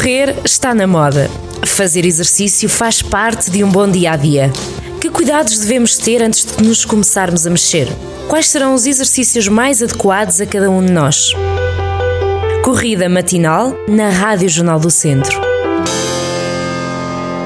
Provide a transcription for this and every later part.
Correr está na moda. Fazer exercício faz parte de um bom dia a dia. Que cuidados devemos ter antes de nos começarmos a mexer? Quais serão os exercícios mais adequados a cada um de nós? Corrida matinal na Rádio Jornal do Centro.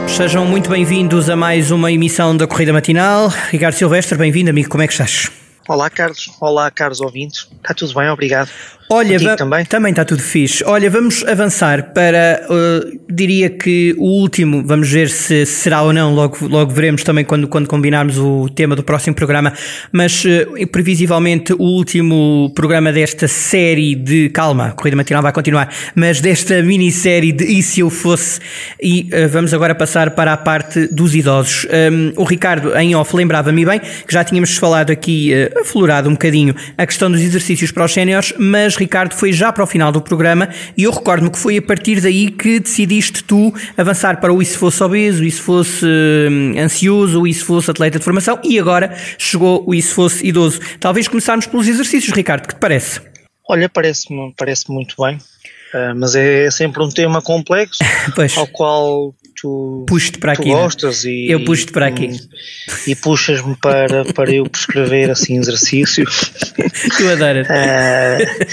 Sejam muito bem-vindos a mais uma emissão da Corrida Matinal. Ricardo Silvestre, bem-vindo, amigo. Como é que estás? Olá, Carlos. Olá, caros ouvintes. Está tudo bem? Obrigado. Olha, também? também está tudo fixe. Olha, vamos avançar para, uh, diria que o último, vamos ver se será ou não, logo, logo veremos também quando, quando combinarmos o tema do próximo programa, mas uh, previsivelmente o último programa desta série de, calma, a Corrida Matinal vai continuar, mas desta minissérie de E Se Eu Fosse, e uh, vamos agora passar para a parte dos idosos. Um, o Ricardo, em off, lembrava-me bem que já tínhamos falado aqui, aflorado um bocadinho a questão dos exercícios para os séniores, mas mas Ricardo foi já para o final do programa e eu recordo-me que foi a partir daí que decidiste tu avançar para o e se fosse obeso, o e se fosse hum, ansioso, o e se fosse atleta de formação e agora chegou o e se fosse idoso. Talvez começarmos pelos exercícios, Ricardo, que te parece? Olha, parece-me parece muito bem, uh, mas é sempre um tema complexo ao qual tu, puxo para tu aqui, é? gostas e eu puxo-te para aqui e, e puxas-me para, para eu prescrever assim exercício. tu adoras. Uh,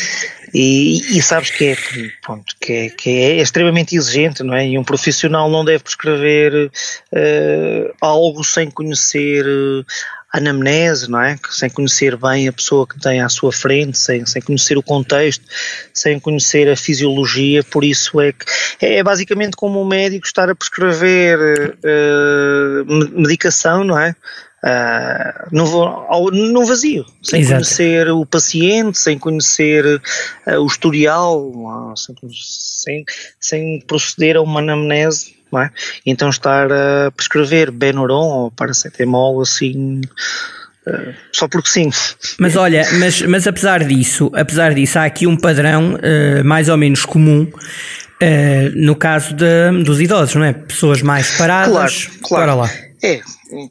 e, e, sabes que é, pronto, que, é, que é extremamente exigente, não é? E um profissional não deve prescrever uh, algo sem conhecer uh, anamnese, não é? Sem conhecer bem a pessoa que tem à sua frente, sem, sem conhecer o contexto, sem conhecer a fisiologia, por isso é que é, é basicamente como um médico estar a prescrever uh, medicação, não é? Uh, no, no, vazio, sem Exato. conhecer o paciente, sem conhecer uh, o historial, sem, sem, sem proceder a uma anamnese é? Então estar a prescrever Benuron ou paracetamol assim Uh, só porque sim. Mas olha, mas, mas apesar disso, apesar disso, há aqui um padrão uh, mais ou menos comum uh, no caso de, dos idosos, não é? Pessoas mais paradas. Claro, claro. lá. É,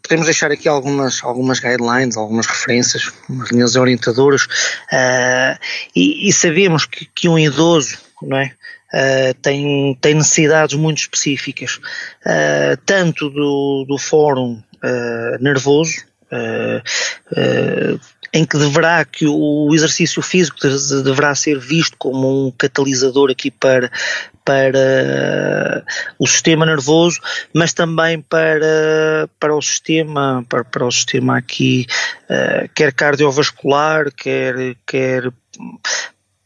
podemos deixar aqui algumas, algumas guidelines, algumas referências, umas linhas orientadoras, e, e, sabemos que, que um idoso, não é? Uh, tem, tem necessidades muito específicas, uh, tanto do, do fórum uh, nervoso, em que deverá que o exercício físico deverá ser visto como um catalisador aqui para para o sistema nervoso, mas também para, para o sistema para, para o sistema aqui quer cardiovascular, quer quer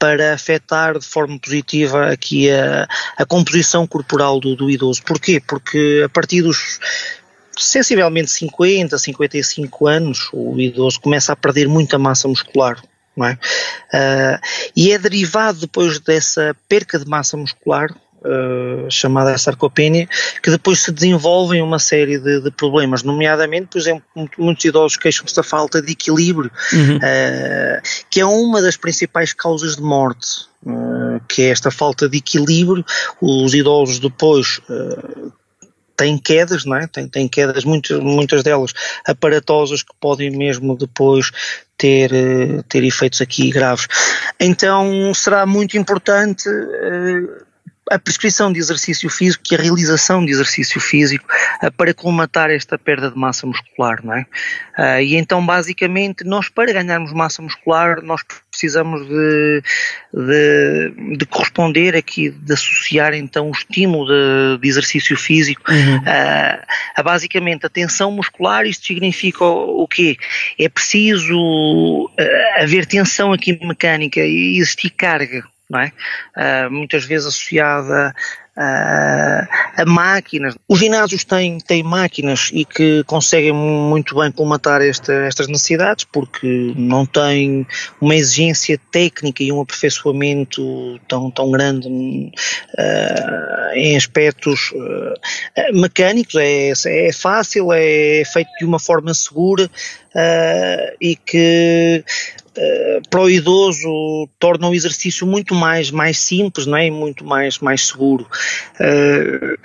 para afetar de forma positiva aqui a, a composição corporal do, do idoso. Porquê? Porque a partir dos sensivelmente 50, 55 anos, o idoso começa a perder muita massa muscular. É? Uh, e é derivado depois dessa perca de massa muscular uh, chamada sarcopenia, que depois se desenvolvem uma série de, de problemas, nomeadamente, por exemplo, muitos idosos queixam-se da falta de equilíbrio, uhum. uh, que é uma das principais causas de morte. Uh, que é esta falta de equilíbrio, os idosos depois têm quedas, não é? Tem, tem quedas, muitas, muitas delas aparatosas que podem mesmo depois ter, ter efeitos aqui graves. Então será muito importante a prescrição de exercício físico e a realização de exercício físico uh, para colmatar esta perda de massa muscular, não é? Uh, e então, basicamente, nós para ganharmos massa muscular, nós precisamos de, de, de corresponder aqui, de associar então o estímulo de, de exercício físico uhum. uh, a basicamente a tensão muscular. Isto significa o, o quê? É preciso haver tensão aqui mecânica e existir carga não é? Uh, muitas vezes associada a, a máquinas. Os ginásios têm, têm máquinas e que conseguem muito bem colmatar esta, estas necessidades porque não têm uma exigência técnica e um aperfeiçoamento tão, tão grande uh, em aspectos uh, mecânicos. É, é fácil, é feito de uma forma segura uh, e que para o idoso torna o exercício muito mais, mais simples não é? e muito mais, mais seguro. Uh,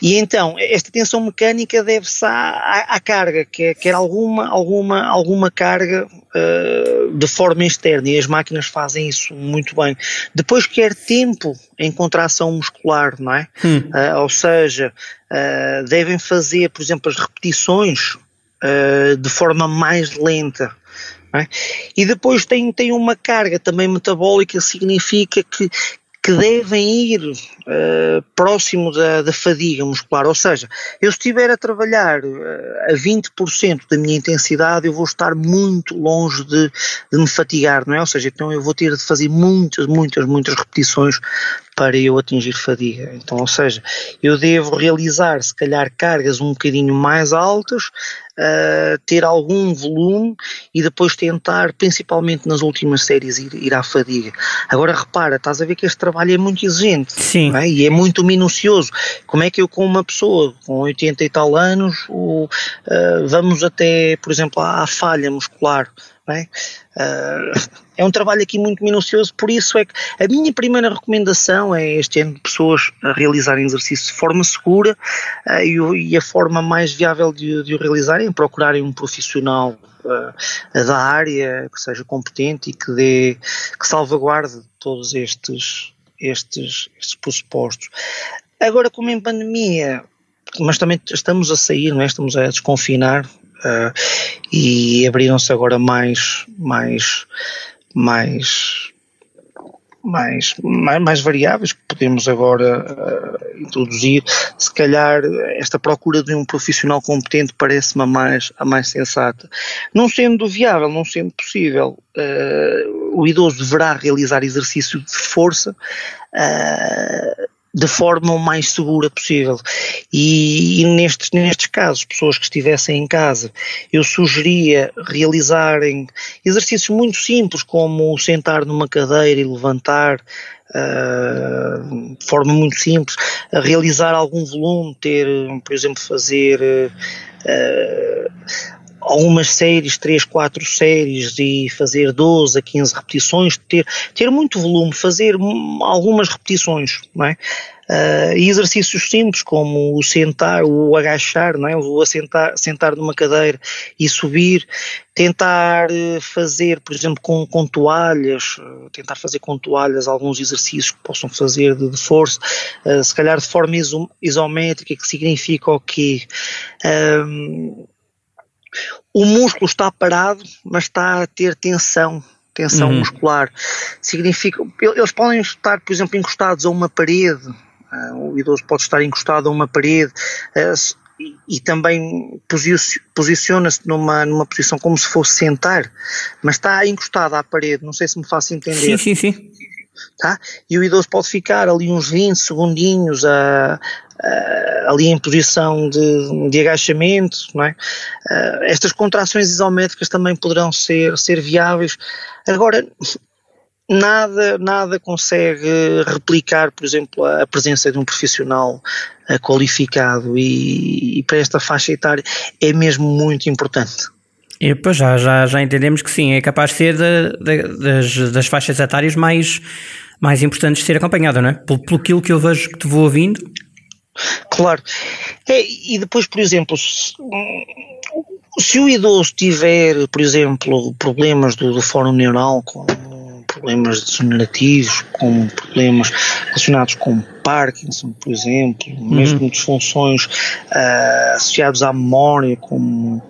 e então, esta tensão mecânica deve-se à, à, carga, quer, quer alguma, alguma, alguma carga uh, de forma externa, e as máquinas fazem isso muito bem. Depois quer tempo em contração muscular, não é? Hum. ou seja, devem fazer, por exemplo, as repetições de forma mais lenta é? E depois tem, tem uma carga também metabólica, significa que, que devem ir uh, próximo da, da, fadiga muscular. Ou seja, eu estiver a trabalhar uh, a 20% da minha intensidade, eu vou estar muito longe de, de, me fatigar, não é? Ou seja, então eu vou ter de fazer muitas, muitas, muitas repetições para eu atingir fadiga. Então, ou seja, eu devo realizar se calhar cargas um bocadinho mais altas, uh, ter algum volume e depois tentar, principalmente nas últimas séries, ir, ir à fadiga. Agora repara, estás a ver que este trabalho é muito exigente Sim. É? e é muito minucioso. Como é que eu com uma pessoa com 80 e tal anos o, uh, vamos até, por exemplo, à, à falha muscular é? Uh, é um trabalho aqui muito minucioso, por isso é que a minha primeira recomendação é este ano pessoas a realizarem exercício de forma segura uh, e, e, a forma mais viável de, de o realizarem é procurarem um profissional uh, da área que seja competente e que dê, que salvaguarde todos estes, estes, estes pressupostos. Agora, como em pandemia, mas também estamos a sair, não é? estamos a desconfinar, uh, e abriram-se agora mais, mais, mais, mais, mais, variáveis que podemos agora uh, introduzir. Se calhar esta procura de um profissional competente parece-me a mais, a mais sensata. Não sendo viável, não sendo possível, uh, o idoso deverá realizar exercício de força. Uh, de forma o mais segura possível. E, e, nestes, nestes casos, pessoas que estivessem em casa, eu sugeria realizarem exercícios muito simples, como sentar numa cadeira e levantar, uh, de forma muito simples, realizar algum volume, ter, por exemplo, fazer. Uh, algumas séries, 3, 4 séries e fazer 12 a 15 repetições, ter, ter muito volume, fazer algumas repetições, não é? Uh, e exercícios simples como o sentar, o agachar, não é? o assentar, sentar numa cadeira e subir, tentar eh, fazer, por exemplo, com, com toalhas, eh, tentar fazer com toalhas alguns exercícios que possam fazer de, de força, uh, se calhar de forma iso, isométrica, que significa o quê? Um, o músculo está parado, mas está a ter tensão, tensão uhum. muscular. Significa, eles podem estar, por exemplo, encostados a uma parede, uh, o idoso pode estar encostado a uma parede, uh, e, e, também posiciona-se numa, numa posição como se fosse sentar, mas está encostado à parede, não sei se me faço entender. Sim, sim, sim. Tá? E o idoso pode ficar ali uns 20 segundinhos a, uh, ali em posição de, de agachamento, não é? Uh, estas contrações isométricas também poderão ser, ser viáveis. Agora, nada, nada consegue replicar, por exemplo, a presença de um profissional uh, qualificado e, e, para esta faixa etária é mesmo muito importante. E pois já, já, já entendemos que sim, é capaz de ser de, de, das, das faixas etárias mais, mais importantes de ser acompanhada, não é? Pelo, pelo que eu vejo que te vou ouvindo, Claro. É, e depois, por exemplo, se, se, o idoso tiver, por exemplo, problemas do, do fórum neural, com problemas degenerativos, com problemas relacionados com Parkinson, por exemplo, uhum. mesmo disfunções uh, associadas à memória, como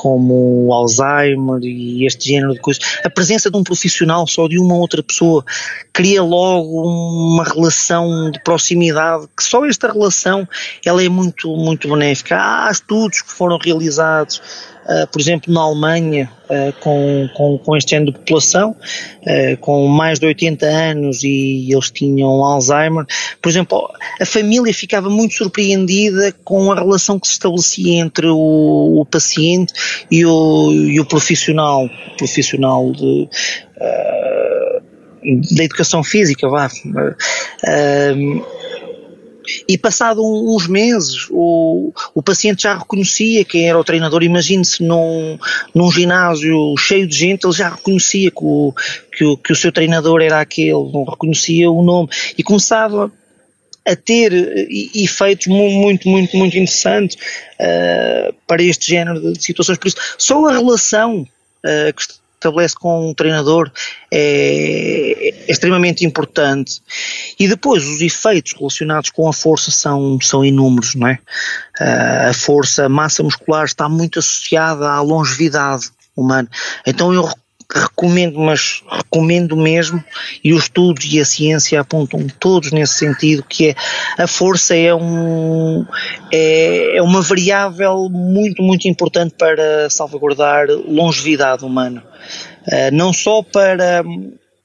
como Alzheimer e este género de coisas, a presença de um profissional só de uma outra pessoa cria logo uma relação de proximidade que só esta relação ela é muito muito benéfica. Há estudos que foram realizados por exemplo, na Alemanha, uh, com, com, com este género de população, uh, com mais de 80 anos e eles tinham Alzheimer, por exemplo, a família ficava muito surpreendida com a relação que se estabelecia entre o, o paciente e o, e o profissional, profissional de, da educação física, vá. E passado uns meses o, o paciente já reconhecia quem era o treinador. Imagine-se num, num ginásio cheio de gente, ele já reconhecia que o, que o, que o seu treinador era aquele, não reconhecia o nome e começava a ter efeitos muito, muito, muito interessantes uh, para este género de situações. Por isso, só a relação uh, que estabelece com um treinador é, extremamente importante. E depois os efeitos relacionados com a força são, são inúmeros, não é? Uh, a força, a massa muscular está muito associada à longevidade humana. Então eu recomendo, mas recomendo mesmo, e os estudos e a ciência apontam todos nesse sentido, que é a força é, um, é, é uma variável muito, muito importante para salvaguardar longevidade humana. Uh, não só para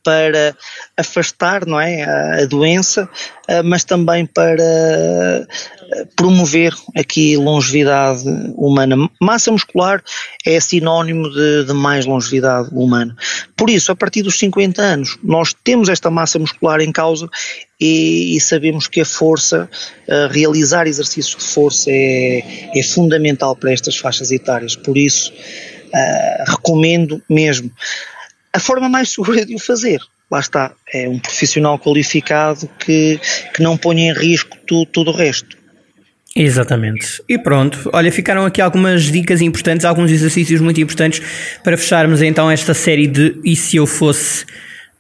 para afastar não é, a, doença, eh, mas também para eh, promover aqui longevidade humana. Massa muscular é sinónimo de, de, mais longevidade humana. Por isso, a partir dos 50 anos, nós temos esta massa muscular em causa e, e sabemos que a força, uh, realizar exercícios de força é, é fundamental para estas faixas etárias. Por isso, uh, recomendo mesmo. A forma mais segura de o fazer, lá está, é um profissional qualificado que, que não põe em risco tu, tudo o resto. Exatamente. E pronto, olha, ficaram aqui algumas dicas importantes, alguns exercícios muito importantes para fecharmos então esta série de E se eu fosse,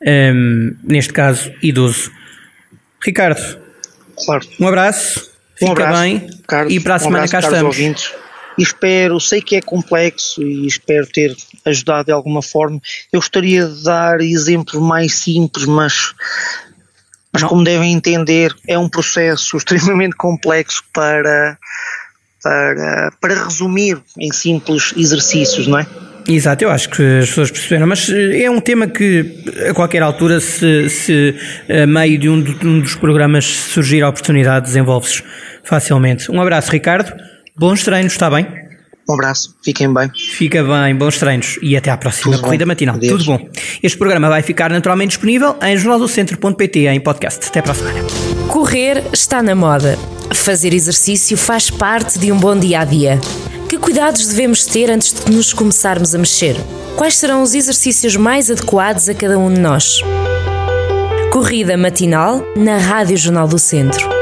um, neste caso, idoso. Ricardo, claro. um abraço, um fica abraço, bem Carlos, e para a semana um abraço, cá estamos. Ouvintes e espero, sei que é complexo e espero ter ajudado de alguma forma. Eu gostaria de dar exemplos mais simples, mas, mas como devem entender, é um processo extremamente complexo para, para, para resumir em simples exercícios, não é? Exato, eu acho que as pessoas perceberam, mas eh, é um tema que a qualquer altura, se, se a meio de um, de um dos programas surgir a oportunidade, desenvolve-se facilmente. Um abraço, Ricardo. Bons treinos, está bem? Um abraço, fiquem bem. Fica bem, bons treinos e até à próxima Tudo corrida bom. matinal. Adeus. Tudo bom. Este programa vai ficar naturalmente disponível em jornaldocentro.pt em podcast. Até para a semana. Correr está na moda. Fazer exercício faz parte de um bom dia a dia. Que cuidados devemos ter antes de nos começarmos a mexer? Quais serão os exercícios mais adequados a cada um de nós? Corrida matinal na Rádio Jornal do Centro.